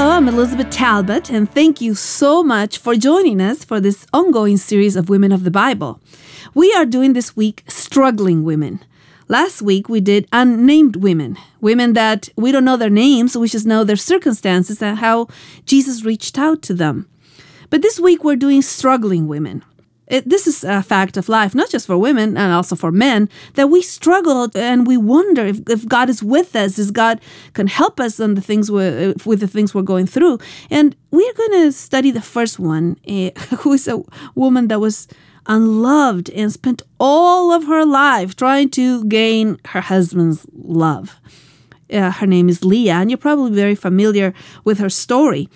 Hello, I'm Elizabeth Talbot, and thank you so much for joining us for this ongoing series of Women of the Bible. We are doing this week Struggling Women. Last week we did Unnamed Women, women that we don't know their names, we just know their circumstances and how Jesus reached out to them. But this week we're doing Struggling Women. It, this is a fact of life, not just for women and also for men, that we struggle and we wonder if, if God is with us, if God can help us on the things with the things we're going through. And we're going to study the first one, uh, who is a woman that was unloved and spent all of her life trying to gain her husband's love. Uh, her name is Leah, and you're probably very familiar with her story.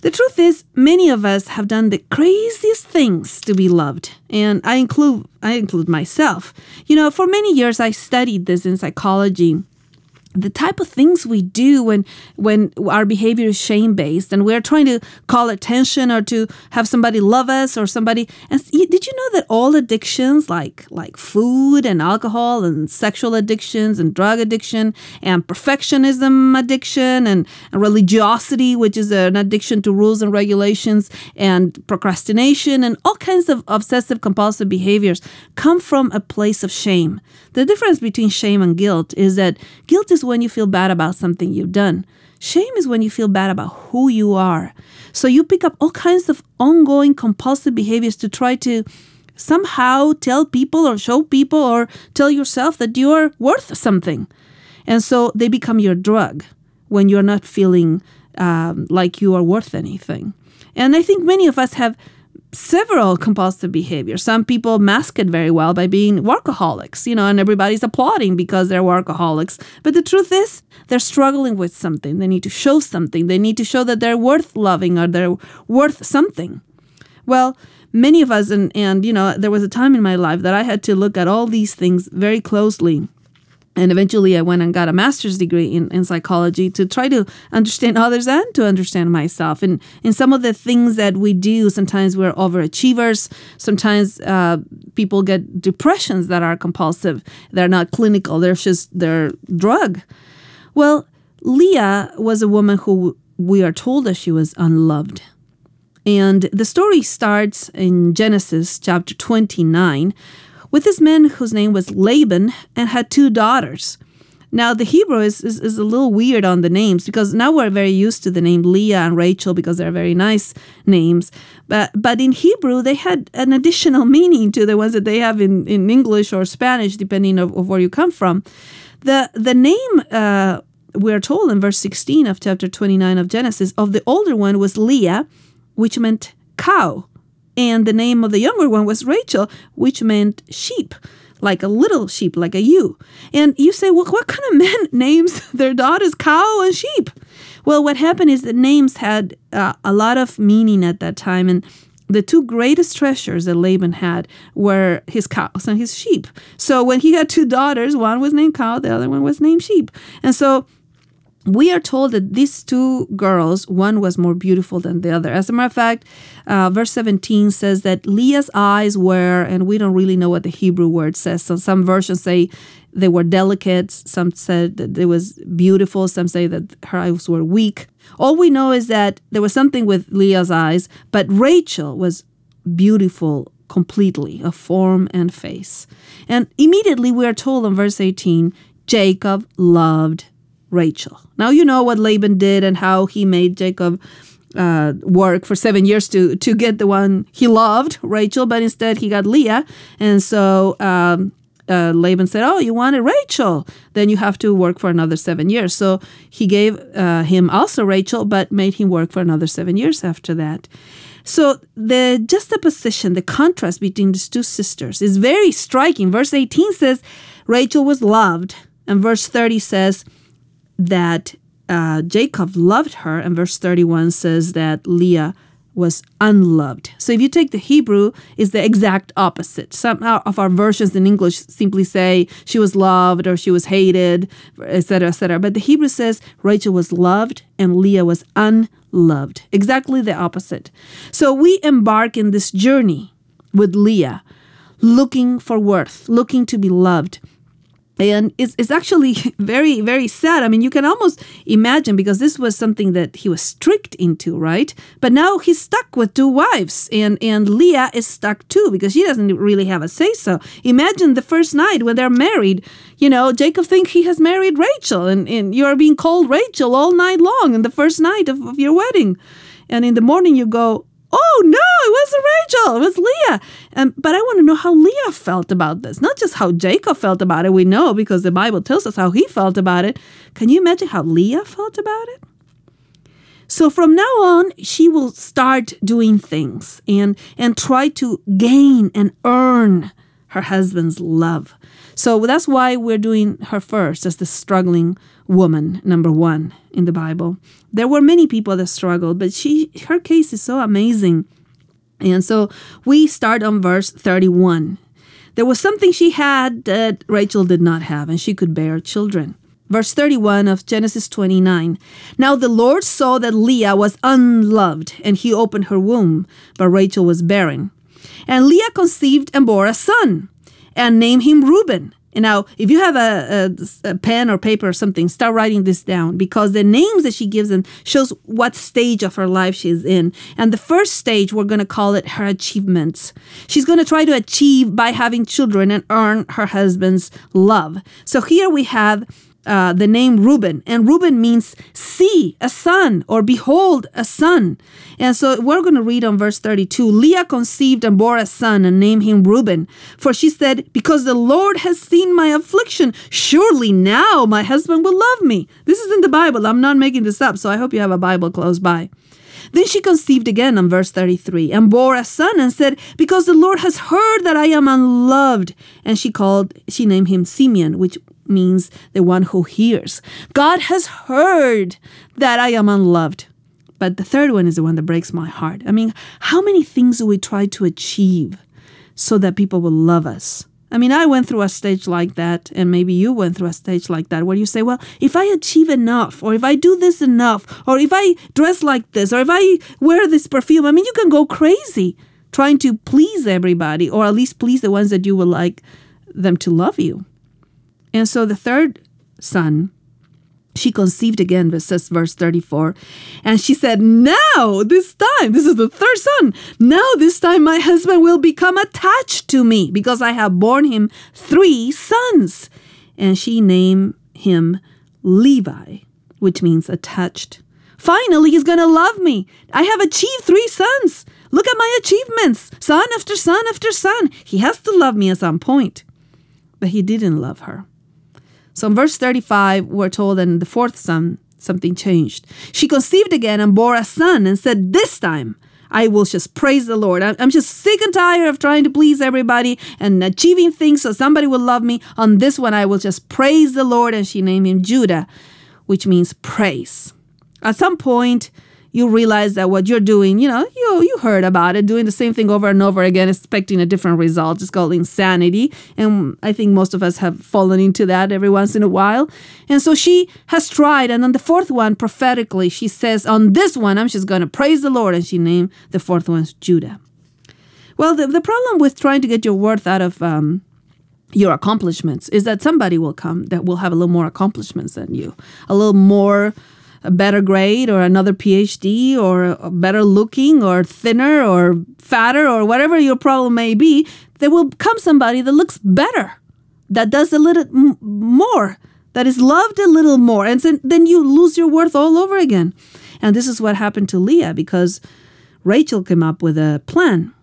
The truth is, many of us have done the craziest things to be loved, and I include I include myself. You know, for many years I studied this in psychology the type of things we do when when our behavior is shame based and we're trying to call attention or to have somebody love us or somebody and did you know that all addictions like like food and alcohol and sexual addictions and drug addiction and perfectionism addiction and, and religiosity which is an addiction to rules and regulations and procrastination and all kinds of obsessive compulsive behaviors come from a place of shame the difference between shame and guilt is that guilt is when you feel bad about something you've done. Shame is when you feel bad about who you are. So you pick up all kinds of ongoing compulsive behaviors to try to somehow tell people or show people or tell yourself that you're worth something. And so they become your drug when you're not feeling um, like you are worth anything. And I think many of us have several compulsive behaviors. Some people mask it very well by being workaholics, you know, and everybody's applauding because they're workaholics. But the truth is, they're struggling with something. They need to show something. They need to show that they're worth loving or they're worth something. Well, many of us, and, and you know, there was a time in my life that I had to look at all these things very closely and eventually I went and got a master's degree in, in psychology to try to understand others and to understand myself. And in some of the things that we do, sometimes we're overachievers. Sometimes uh, people get depressions that are compulsive. They're not clinical. They're just their drug. Well, Leah was a woman who we are told that she was unloved. And the story starts in Genesis chapter 29 with this man whose name was Laban and had two daughters. Now, the Hebrew is, is, is, a little weird on the names because now we're very used to the name Leah and Rachel because they're very nice names. But, but in Hebrew, they had an additional meaning to the ones that they have in, in English or Spanish, depending of, of where you come from. The, the name, uh, we're told in verse 16 of chapter 29 of Genesis, of the older one was Leah, which meant cow and the name of the younger one was Rachel, which meant sheep, like a little sheep, like a ewe. And you say, well, what kind of men names their daughters cow and sheep? Well, what happened is the names had uh, a lot of meaning at that time, and the two greatest treasures that Laban had were his cows and his sheep. So when he had two daughters, one was named cow, the other one was named sheep. And so we are told that these two girls, one was more beautiful than the other. As a matter of fact, uh, verse 17 says that Leah's eyes were, and we don't really know what the Hebrew word says. So some versions say they were delicate, some said that it was beautiful, some say that her eyes were weak. All we know is that there was something with Leah's eyes, but Rachel was beautiful completely, of form and face. And immediately we are told in verse 18 Jacob loved Rachel. Now you know what Laban did and how he made Jacob uh, work for seven years to to get the one he loved, Rachel, but instead he got Leah, and so um, uh, Laban said, "Oh, you wanted Rachel? Then you have to work for another seven years." So he gave uh, him also Rachel, but made him work for another seven years after that. So the juxtaposition, the contrast between these two sisters is very striking. Verse 18 says Rachel was loved, and verse 30 says that uh, Jacob loved her, and verse 31 says that Leah was unloved. So if you take the Hebrew, it's the exact opposite. Some of our versions in English simply say she was loved or she was hated, etc., etc. But the Hebrew says Rachel was loved and Leah was unloved. Exactly the opposite. So we embark in this journey with Leah, looking for worth, looking to be loved and it's, it's actually very very sad. I mean you can almost imagine because this was something that he was tricked into right? But now he's stuck with two wives and and leah is stuck too because she doesn't really have a say so. Imagine the first night when they're married you know jacob thinks he has married rachel and, and you're being called rachel all night long in the first night of, of your wedding. And in the morning you go oh no, it wasn't Rachel, it was Leah. And but I want to know how Leah felt about this, not just how Jacob felt about it. We know because the Bible tells us how he felt about it. Can you imagine how Leah felt about it? So from now on, she will start doing things and and try to gain and earn her husband's love. So that's why we're doing her first as the struggling woman, number one in the Bible. There were many people that struggled, but she her case is so amazing. And so we start on verse 31. There was something she had that Rachel did not have, and she could bear children. Verse 31 of Genesis 29. Now the Lord saw that Leah was unloved, and he opened her womb, but Rachel was barren. And Leah conceived and bore a son, and named him Reuben. And now, if you have a, a, a, pen or paper or something, start writing this down because the names that she gives them shows what stage of her life she's in. And the first stage, we're going to call it her achievements. She's going to try to achieve by having children and earn her husband's love. So here we have uh, the name Reuben, and Reuben means see a son or behold a son. And so we're going to read on verse 32 Leah conceived and bore a son and named him Reuben. For she said, Because the Lord has seen my affliction, surely now my husband will love me. This is in the Bible. I'm not making this up, so I hope you have a Bible close by. Then she conceived again on verse 33 and bore a son and said, Because the Lord has heard that I am unloved. And she called, she named him Simeon, which means the one who hears. God has heard that I am unloved. But the third one is the one that breaks my heart. I mean, how many things do we try to achieve so that people will love us? I mean, I went through a stage like that, and maybe you went through a stage like that where you say, well, if I achieve enough, or if I do this enough, or if I dress like this, or if I wear this perfume, I mean, you can go crazy trying to please everybody, or at least please the ones that you would like them to love you. And so the third son, she conceived again, this says verse 34. And she said, Now, this time, this is the third son. Now, this time, my husband will become attached to me because I have borne him three sons. And she named him Levi, which means attached. Finally, he's going to love me. I have achieved three sons. Look at my achievements, son after son after son. He has to love me at some point. But he didn't love her. So in verse 35, we're told in the fourth son, something changed. She conceived again and bore a son and said, This time I will just praise the Lord. I'm just sick and tired of trying to please everybody and achieving things so somebody will love me. On this one, I will just praise the Lord. And she named him Judah, which means praise. At some point, you realize that what you're doing, you know, you you heard about it, doing the same thing over and over again, expecting a different result. It's called insanity. And I think most of us have fallen into that every once in a while. And so she has tried. And on the fourth one, prophetically, she says, On this one, I'm just going to praise the Lord. And she named the fourth one Judah. Well, the, the problem with trying to get your worth out of um, your accomplishments is that somebody will come that will have a little more accomplishments than you, a little more a better grade or another PhD or better looking or thinner or fatter or whatever your problem may be, there will come somebody that looks better, that does a little more, that is loved a little more. And then you lose your worth all over again. And this is what happened to Leah because Rachel came up with a plan.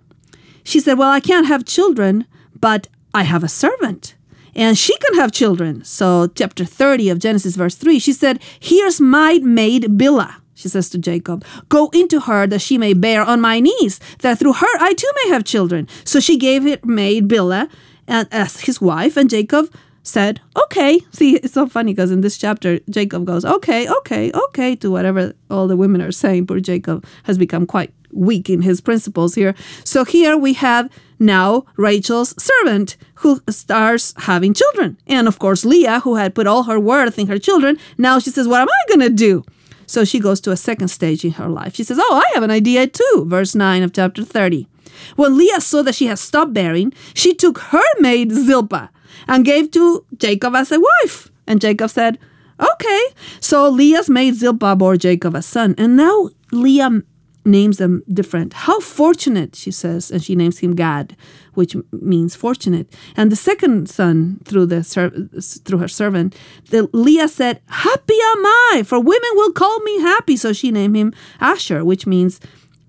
She said, Well, I can't have children, but I have a servant and she can have children. So, chapter 30 of Genesis, verse 3, she said, Here's my maid Bilhah. She says to Jacob, Go into her that she may bear on my knees, that through her I too may have children. So she gave her maid Bilhah uh, as his wife, and Jacob said, okay. See, it's so funny because in this chapter, Jacob goes, okay, okay, okay, to whatever all the women are saying. Poor Jacob has become quite weak in his principles here. So here we have now Rachel's servant who starts having children. And of course, Leah, who had put all her worth in her children, now she says, What am I going to do? So she goes to a second stage in her life. She says, Oh, I have an idea too. Verse 9 of chapter 30. When Leah saw that she had stopped bearing, she took her maid Zilpah and gave to Jacob as a wife. And Jacob said, Okay. So Leah's maid Zilpah bore Jacob a son. And now Leah names them different. How fortunate, she says, and she names him Gad, which means fortunate. And the second son, through the through her servant, the, Leah said, "Happy am I, for women will call me happy." So she named him Asher, which means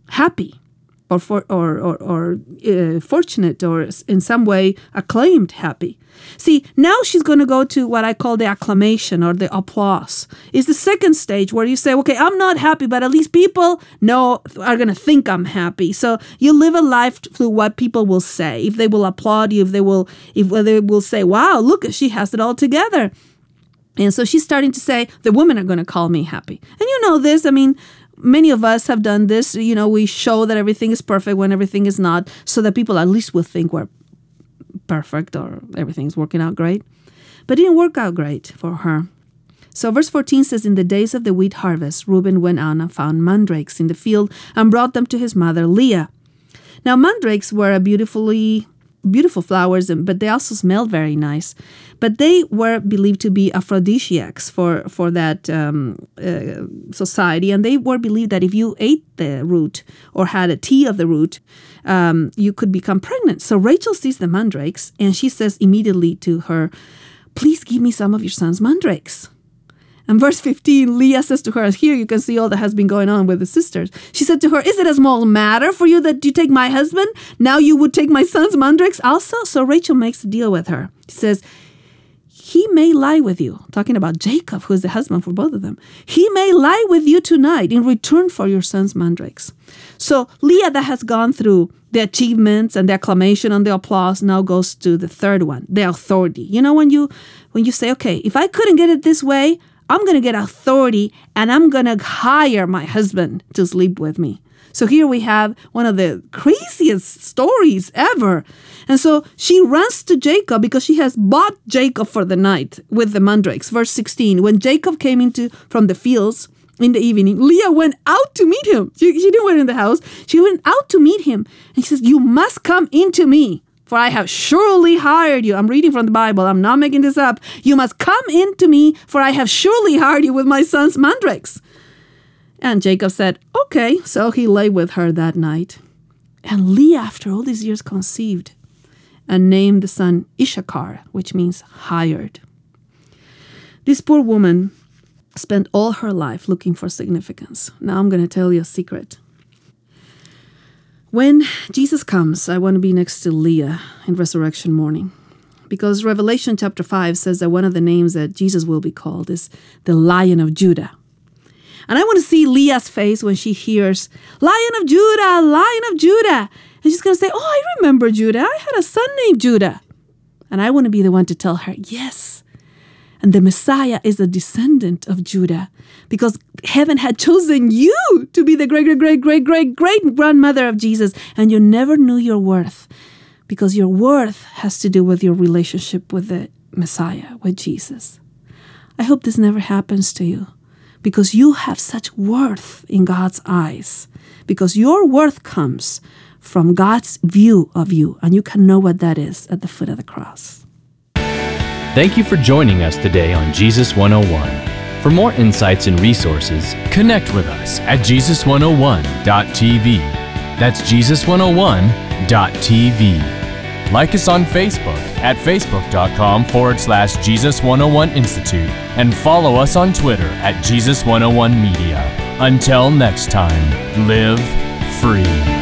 happy or for, or or, or uh, fortunate or in some way acclaimed happy. See, now she's going to go to what I call the acclamation or the applause. Is the second stage where you say, "Okay, I'm not happy, but at least people know are going to think I'm happy." So you live a life through what people will say. If they will applaud you, if they will if they will say, "Wow, look, she has it all together." And so she's starting to say, the women are going to call me happy. And you know this. I mean, many of us have done this. You know, we show that everything is perfect when everything is not, so that people at least will think we're perfect or everything's working out great. But it didn't work out great for her. So, verse 14 says, In the days of the wheat harvest, Reuben went out and found mandrakes in the field and brought them to his mother Leah. Now, mandrakes were a beautifully beautiful flowers, but they also smelled very nice. But they were believed to be aphrodisiacs for for that um, uh, society, and they were believed that if you ate the root or had a tea of the root, um, you could become pregnant. So Rachel sees the mandrakes, and she says immediately to her, "Please give me some of your son's mandrakes." And verse 15, Leah says to her, Here you can see all that has been going on with the sisters. She said to her, Is it a small matter for you that you take my husband? Now you would take my son's mandrakes also? So Rachel makes a deal with her. She says, he may lie with you, talking about Jacob, who is the husband for both of them. He may lie with you tonight in return for your son's mandrakes. So Leah, that has gone through the achievements and the acclamation and the applause, now goes to the third one, the authority. You know, when you when you say, okay, if I couldn't get it this way, I'm going to get authority and I'm going to hire my husband to sleep with me. So here we have one of the craziest stories ever. And so she runs to Jacob because she has bought Jacob for the night with the mandrakes. Verse 16 When Jacob came into from the fields, in the evening, Leah went out to meet him. She, she didn't wait in the house. She went out to meet him. And she says, You must come into me for I have surely hired you. I'm reading from the Bible. I'm not making this up. You must come in to me, for I have surely hired you with my son's mandrakes. And Jacob said, Okay. So he lay with her that night. And Leah, after all these years, conceived and named the son Issachar, which means hired. This poor woman spent all her life looking for significance. Now I'm going to tell you a secret. When Jesus comes, I want to be next to Leah in resurrection morning. Because Revelation chapter 5 says that one of the names that Jesus will be called is the Lion of Judah. And I want to see Leah's face when she hears, Lion of Judah, Lion of Judah. And she's going to say, Oh, I remember Judah. I had a son named Judah. And I want to be the one to tell her, Yes, and the Messiah is a descendant of Judah because heaven had chosen you to be the great, great, great, great, great, great grandmother of Jesus. And you never knew your worth because your worth has to do with your relationship with the Messiah, with Jesus. I hope this never happens to you because you have such worth in God's eyes, because your worth comes from God's view of you, and you can know what that is at the foot of the cross. Thank you for joining us today on Jesus 101. For more insights and resources, connect with us at Jesus101.tv. That's Jesus101.tv. Like us on Facebook at facebook.com forward slash Jesus101 Institute and follow us on Twitter at Jesus101 Media. Until next time, live free.